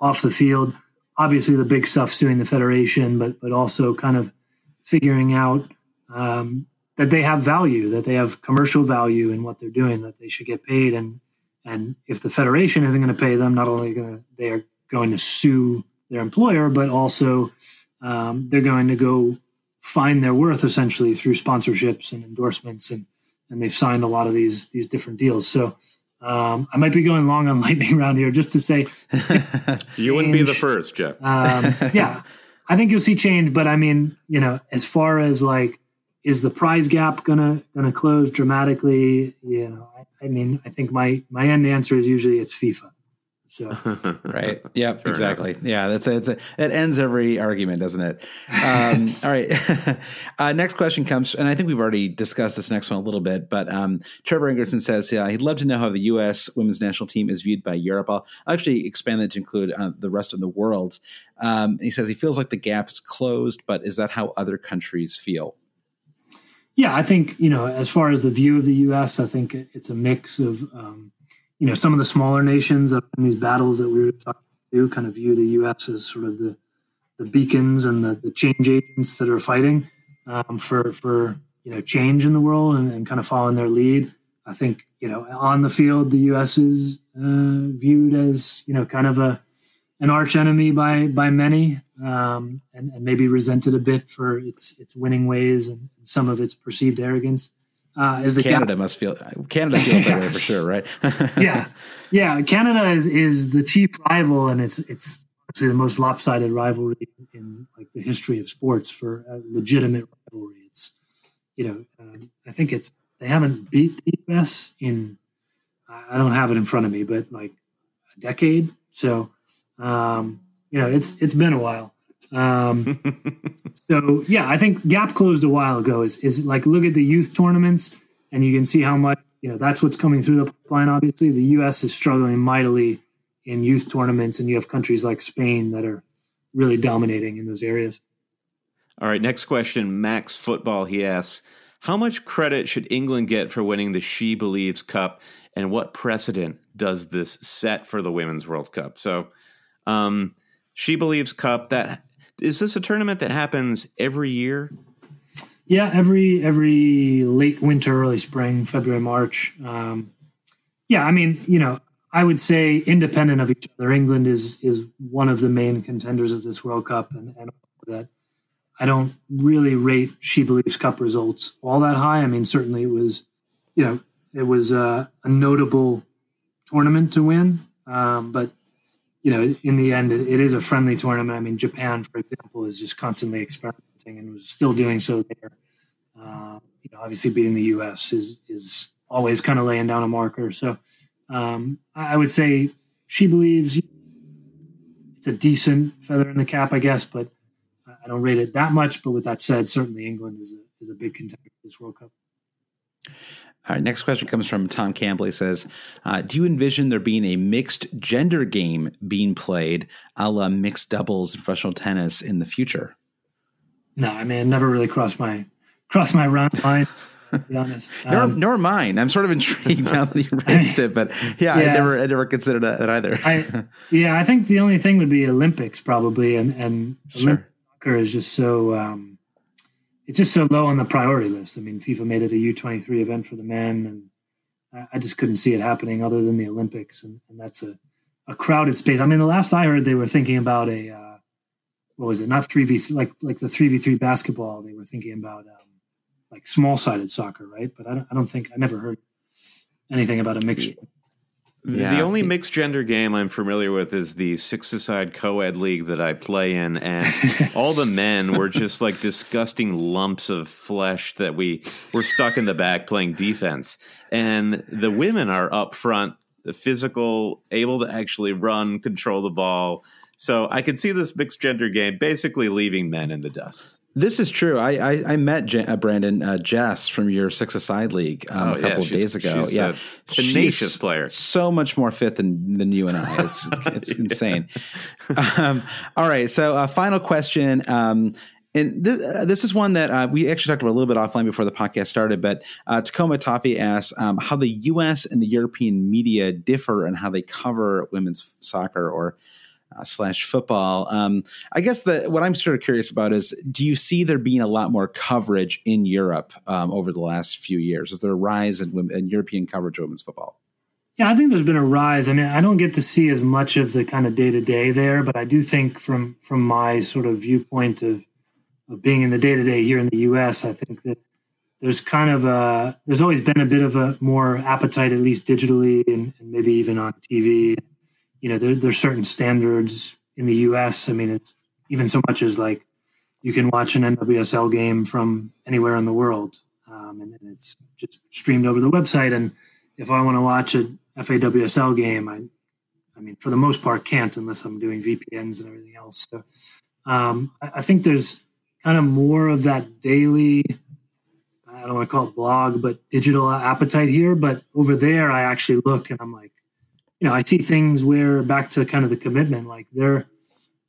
off the field. Obviously, the big stuff suing the federation, but but also kind of figuring out um, that they have value, that they have commercial value in what they're doing, that they should get paid, and and if the federation isn't going to pay them, not only going to they are going to sue their employer, but also um, they're going to go find their worth essentially through sponsorships and endorsements, and and they've signed a lot of these these different deals. So um, I might be going long on lightning round here just to say you wouldn't be the first, Jeff. um, yeah, I think you'll see change, but I mean, you know, as far as like, is the prize gap gonna gonna close dramatically? You know, I, I mean, I think my my end answer is usually it's FIFA. So right, yep, Fair exactly. Enough. Yeah, that's a, it's a, it ends every argument, doesn't it? Um, all right. uh, next question comes, and I think we've already discussed this next one a little bit, but um, Trevor Ingerson says yeah, he'd love to know how the U.S. women's national team is viewed by Europe. I'll actually expand that to include uh, the rest of the world. Um, he says he feels like the gap is closed, but is that how other countries feel? yeah, I think you know, as far as the view of the U.S., I think it's a mix of um, you know some of the smaller nations that in these battles that we were talking to kind of view the U.S. as sort of the the beacons and the, the change agents that are fighting um, for for you know change in the world and, and, kind of following their lead. I think you know on the field the U.S. is uh, viewed as you know kind of a an arch enemy by by many, um, and, and, maybe resented a bit for its its winning ways and some of its perceived arrogance. Uh, is the Canada must feel Canada feels that way for sure, right? yeah, yeah. Canada is is the chief rival, and it's it's the most lopsided rivalry in like the history of sports for a legitimate rivalry. It's you know um, I think it's they haven't beat the U.S. in I don't have it in front of me, but like a decade. So um, you know, it's it's been a while. Um, so yeah, I think Gap closed a while ago. Is is like look at the youth tournaments, and you can see how much you know that's what's coming through the pipeline. Obviously, the U.S. is struggling mightily in youth tournaments, and you have countries like Spain that are really dominating in those areas. All right, next question. Max Football he asks, how much credit should England get for winning the She Believes Cup, and what precedent does this set for the Women's World Cup? So um, she believes Cup. That is this a tournament that happens every year? Yeah, every every late winter, early spring, February, March. Um, yeah, I mean, you know, I would say independent of each other, England is is one of the main contenders of this World Cup, and, and that I don't really rate She Believes Cup results all that high. I mean, certainly it was, you know, it was a, a notable tournament to win, um, but you know, in the end, it, it is a friendly tournament. I mean, Japan, for example, is just constantly experimenting and was still doing so there. Uh, you know, obviously, beating the U.S. is is always kind of laying down a marker. So, um, I would say she believes it's a decent feather in the cap, I guess, but I don't rate it that much. But with that said, certainly England is a is a big contender for this World Cup. All right, next question comes from Tom Campbell. He says, uh, "Do you envision there being a mixed gender game being played, a la mixed doubles in professional tennis in the future?" No, I mean, it never really crossed my crossed my mind. To be honest, nor, um, nor mine. I'm sort of intrigued now that you raised it, but yeah, yeah, I never, I never considered that either. I, yeah, I think the only thing would be Olympics probably, and and sure. Olympic soccer is just so. Um, it's just so low on the priority list. I mean, FIFA made it a U23 event for the men, and I just couldn't see it happening other than the Olympics, and, and that's a, a crowded space. I mean, the last I heard, they were thinking about a uh, what was it? Not three v like like the three v three basketball. They were thinking about um, like small sided soccer, right? But I don't, I don't think I never heard anything about a mixed. Yeah. The only mixed gender game I'm familiar with is the six aside co ed league that I play in, and all the men were just like disgusting lumps of flesh that we were stuck in the back playing defense. And the women are up front, physical, able to actually run, control the ball. So I could see this mixed gender game basically leaving men in the dust. This is true. I I, I met J- uh, Brandon uh, Jess from your Six Aside League um, oh, a couple yeah, of days ago. yeah, tenacious player, so much more fit than than you and I. It's it's, insane. Um, all right, so uh, final question. Um, and th- uh, this is one that uh, we actually talked about a little bit offline before the podcast started. But uh, Tacoma Toffee asks um, how the U.S. and the European media differ and how they cover women's soccer or uh, slash football. Um, I guess the what I'm sort of curious about is, do you see there being a lot more coverage in Europe um, over the last few years? Is there a rise in, in European coverage of women's football? Yeah, I think there's been a rise. I mean, I don't get to see as much of the kind of day to day there, but I do think from from my sort of viewpoint of of being in the day to day here in the U.S., I think that there's kind of a there's always been a bit of a more appetite, at least digitally and, and maybe even on TV, you know, there, there's certain standards in the U.S. I mean, it's even so much as like you can watch an NWSL game from anywhere in the world, um, and, it's just streamed over the website. And if I want to watch a FAWSL game, I, I mean, for the most part, can't unless I'm doing VPNs and everything else. So um, I, I think there's kind of more of that daily. I don't want to call it blog, but digital appetite here. But over there, I actually look and I'm like, you know, I see things where back to kind of the commitment, like there,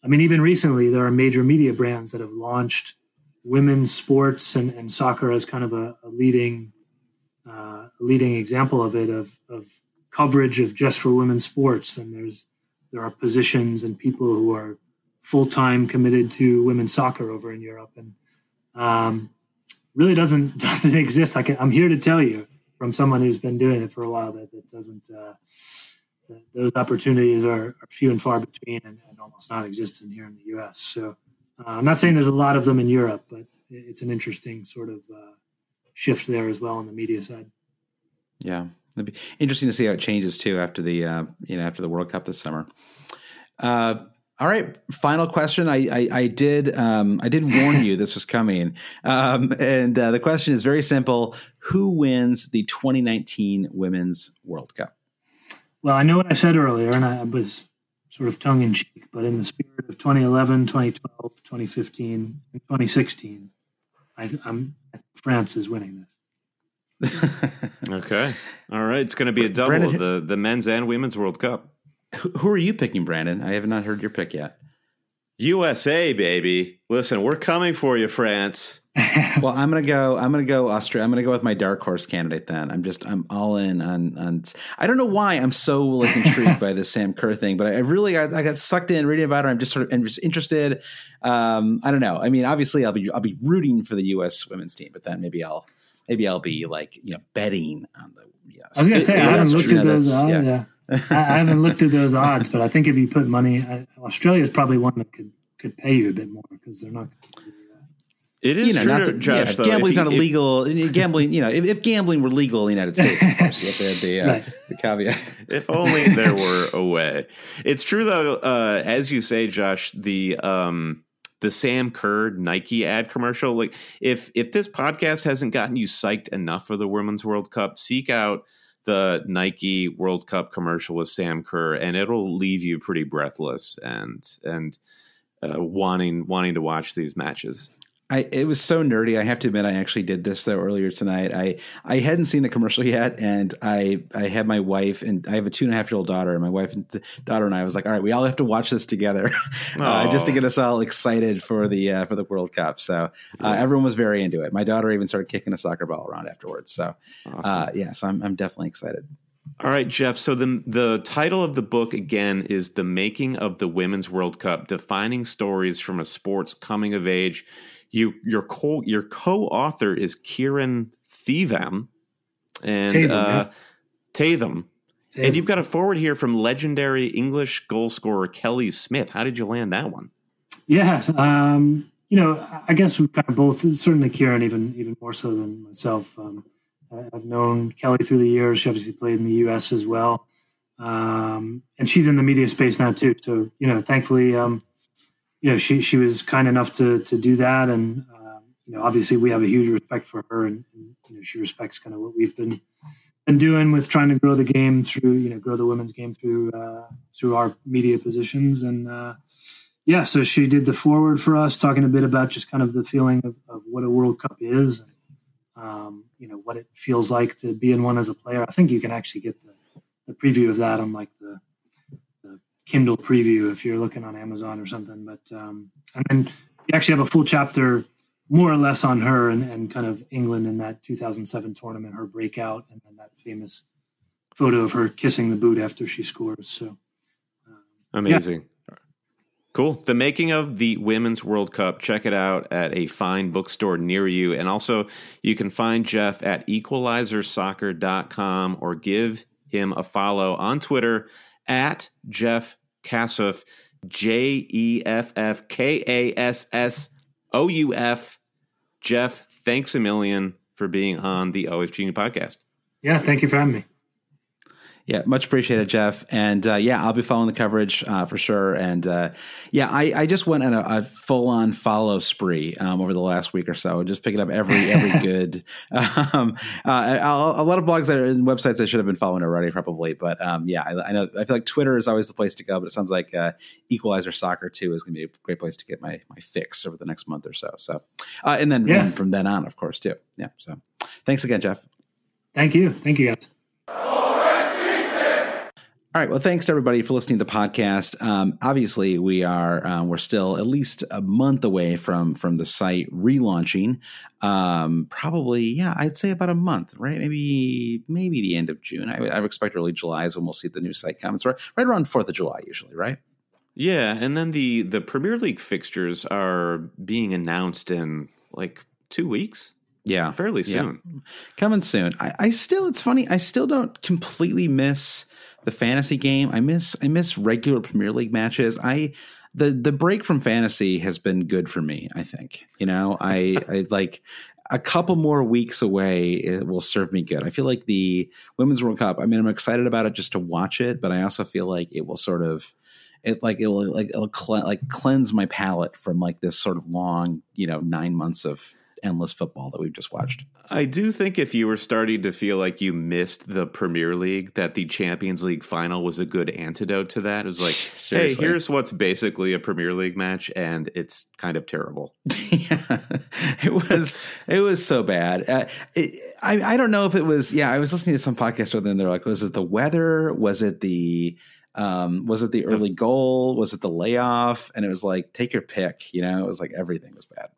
I mean, even recently, there are major media brands that have launched women's sports and, and soccer as kind of a, a leading uh, leading example of it of, of coverage of just for women's sports and there's there are positions and people who are full time committed to women's soccer over in Europe and um, really doesn't doesn't exist. I am here to tell you from someone who's been doing it for a while that it doesn't. Uh, those opportunities are, are, few and far between and, and, almost non-existent here in the U.S. So uh, I'm not saying there's a lot of them in Europe, but it's an interesting sort of uh, shift there as well on the media side. Yeah, it'd be interesting to see how it changes too after the uh, you know after the World Cup this summer. Uh, all right, final question. I I, I did um, I did warn you this was coming, um, and uh, the question is very simple: Who wins the 2019 Women's World Cup? Well, I know what I said earlier, and I was sort of tongue in cheek, but in the spirit of 2011, 2012, 2015, and 2016, I, I'm I France is winning this. okay, all right. It's going to be a double Brandon, of the the men's and women's World Cup. Who are you picking, Brandon? I have not heard your pick yet. USA, baby. Listen, we're coming for you, France. well, I'm gonna go. I'm gonna go Austria. I'm gonna go with my dark horse candidate. Then I'm just I'm all in on on. I don't know why I'm so like intrigued by this Sam Kerr thing, but I, really got I got sucked in reading about her. I'm just sort of I'm just interested. Um, I don't know. I mean, obviously I'll be I'll be rooting for the U.S. women's team, but then maybe I'll maybe I'll be like you know betting on the. Yeah, I was gonna say I haven't looked at those. yeah. yeah. I, haven't looked at those odds, but I think if you put money, Australia is probably one that could could pay you a bit more because they're not. It is you know, true, not the, Josh, yeah, though, gambling's not illegal. If, gambling, you know, if, if, gambling were legal in the United States, of course, you have to the, uh, right. the caveat. If only there were a way. It's true though, uh, as you say, Josh. The um, the Sam Kerr Nike ad commercial. Like, if if this podcast hasn't gotten you psyched enough for the Women's World Cup, seek out the Nike World Cup commercial with Sam Kerr, and it'll leave you pretty breathless and and uh, wanting wanting to watch these matches. I it was so nerdy. I have to admit, I actually did this though earlier tonight. I I hadn't seen the commercial yet, and I I had my wife and I have a two and a half year old daughter, and my wife and daughter and I was like, all right, we all have to watch this together, uh, just to get us all excited for the uh, for the World Cup. So uh, everyone was very into it. My daughter even started kicking a soccer ball around afterwards. So awesome. Uh, yeah, so I'm I'm definitely excited. All right, Jeff. So the the title of the book again is "The Making of the Women's World Cup: Defining Stories from a Sports Coming of Age." You your co your co-author is Kieran Theivam and Tatham, uh, yeah. Tatham. Tatham. And you've got a forward here from legendary English goal scorer Kelly Smith. How did you land that one? Yeah, um, you know, I guess we've kind of both. Certainly, Kieran even even more so than myself. Um, I've known Kelly through the years. She obviously played in the U.S. as well, um, and she's in the media space now too. So you know, thankfully, um, you know, she she was kind enough to to do that, and um, you know, obviously we have a huge respect for her, and, and, you know, she respects kind of what we've been been doing with trying to grow the game through you know grow the women's game through uh, through our media positions, and uh, yeah, so she did the forward for us, talking a bit about just kind of the feeling of, of what a World Cup is, and um, you know what it feels like to be in one as a player. I think you can actually get the, the preview of that on like the Kindle preview if you're looking on Amazon or something. But um, and then you actually have a full chapter more or less on her and, and kind of England in that 2007 tournament, her breakout, and then that famous photo of her kissing the boot after she scores. So um, amazing. Yeah. Cool. The making of the Women's World Cup. Check it out at a fine bookstore near you. And also, you can find Jeff at equalizersoccer.com or give him a follow on Twitter at Jeff Kassouf, J E F F K A S S O U F. Jeff, thanks a million for being on the OFG podcast. Yeah, thank you for having me. Yeah, much appreciated, Jeff. And uh, yeah, I'll be following the coverage uh, for sure. And uh, yeah, I, I, just went on a, a full on follow spree um, over the last week or so, just picking up every every good. Um, uh, a, a, lot of blogs that are, and websites I should have been following already, probably. But um, yeah, I, I, know I feel like Twitter is always the place to go, but it sounds like uh, Equalizer Soccer too is going to be a great place to get my my fix over the next month or so. So, uh, and then yeah. from then on, of course, too. Yeah. So, thanks again, Jeff. Thank you. Thank you, guys. All right. Well, thanks to everybody for listening to the podcast. Um, obviously, we are uh, we're still at least a month away from from the site relaunching. Um, probably, yeah, I'd say about a month, right? Maybe maybe the end of June. I, I expect early July is when we'll see the new site come. It's right, right around Fourth of July, usually, right? Yeah, and then the the Premier League fixtures are being announced in like two weeks. Yeah, fairly soon. Yeah. Coming soon. I, I still, it's funny. I still don't completely miss the fantasy game. I miss I miss regular Premier League matches. I the the break from fantasy has been good for me. I think you know I I like a couple more weeks away it will serve me good. I feel like the Women's World Cup. I mean, I'm excited about it just to watch it, but I also feel like it will sort of it like it will like it'll cle- like cleanse my palate from like this sort of long you know nine months of endless football that we've just watched. I do think if you were starting to feel like you missed the Premier League, that the Champions League final was a good antidote to that. It was like, hey, here's what's basically a Premier League match, and it's kind of terrible. yeah, it was. It was so bad. Uh, it, I I don't know if it was. Yeah, I was listening to some podcast with them. They're like, was it the weather? Was it the um, was it the early goal? Was it the layoff? And it was like, take your pick. You know, it was like everything was bad.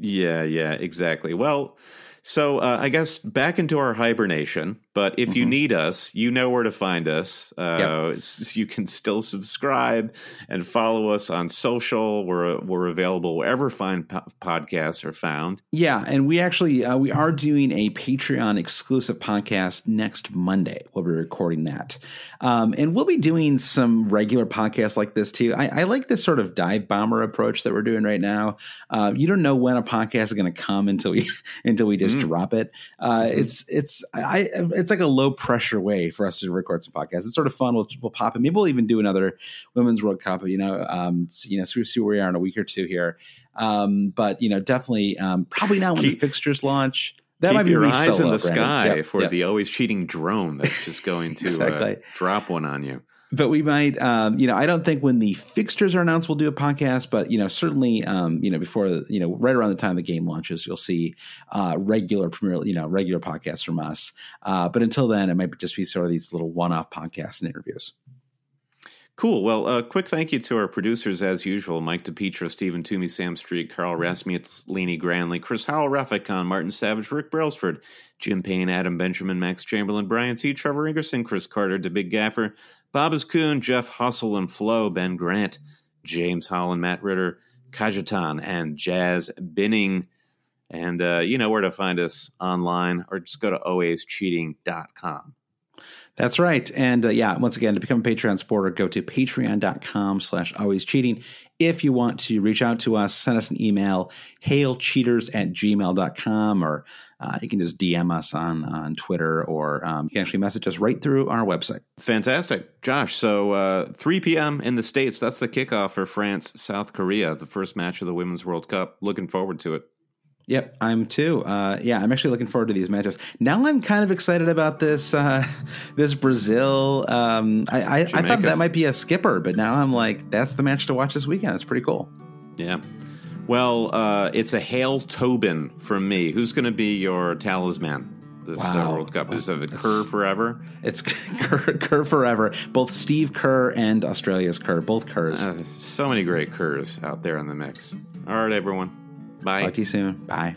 Yeah, yeah, exactly. Well, so uh, I guess back into our hibernation. But if mm-hmm. you need us, you know where to find us. Uh, yep. You can still subscribe and follow us on social. We're we're available wherever fine po- podcasts are found. Yeah, and we actually uh, we are doing a Patreon exclusive podcast next Monday. We'll be recording that, um, and we'll be doing some regular podcasts like this too. I, I, like this sort of dive bomber approach that we're doing right now. Uh, you don't know when a podcast is going to come until we until we just mm. drop it. Uh, mm-hmm. It's it's I it's like a low pressure way for us to record some podcasts. It's sort of fun. We'll, we'll pop it. Maybe we'll even do another Women's World Cup. You know, um, you know, see, see where we are in a week or two here. Um, but you know, definitely, um, probably not when keep, the fixtures launch. That might be your eyes in the sky yep, for yep. the always cheating drone that's just going to uh, exactly. uh, drop one on you but we might, um, you know, I don't think when the fixtures are announced, we'll do a podcast, but, you know, certainly, um, you know, before, you know, right around the time the game launches, you'll see uh, regular premier, you know, regular podcasts from us. Uh, but until then, it might just be sort of these little one off podcasts and interviews. Cool. Well, a uh, quick thank you to our producers as usual Mike DePietro, Stephen Toomey, Sam Street, Carl Rasmussen, Leni Granley, Chris Howell, Rafikon, Martin Savage, Rick Brailsford, Jim Payne, Adam Benjamin, Max Chamberlain, Brian T., Trevor Ingerson, Chris Carter, The Big Gaffer, Bob Kuhn, Jeff Hustle and Flo, Ben Grant, James Holland, Matt Ritter, Kajetan, and Jazz Binning. And uh, you know where to find us online or just go to alwayscheating.com. That's right. And uh, yeah, once again, to become a Patreon supporter, go to patreon.com slash always cheating. If you want to reach out to us, send us an email, hailcheaters at gmail.com, or uh, you can just DM us on, on Twitter, or um, you can actually message us right through our website. Fantastic. Josh, so uh, 3 p.m. in the States, that's the kickoff for France, South Korea, the first match of the Women's World Cup. Looking forward to it. Yep, I'm too. Uh, yeah, I'm actually looking forward to these matches. Now I'm kind of excited about this uh, this Brazil. Um, I, I, I, thought that might be a skipper, but now I'm like, that's the match to watch this weekend. It's pretty cool. Yeah. Well, uh, it's a Hail Tobin from me. Who's going to be your talisman? This uh, wow. World Cup is it Kerr forever. It's Kerr, Kerr, forever. Both Steve Kerr and Australia's Kerr, both Kerrs. Uh, so many great Kerrs out there in the mix. All right, everyone. Bye. Talk to you soon. Bye.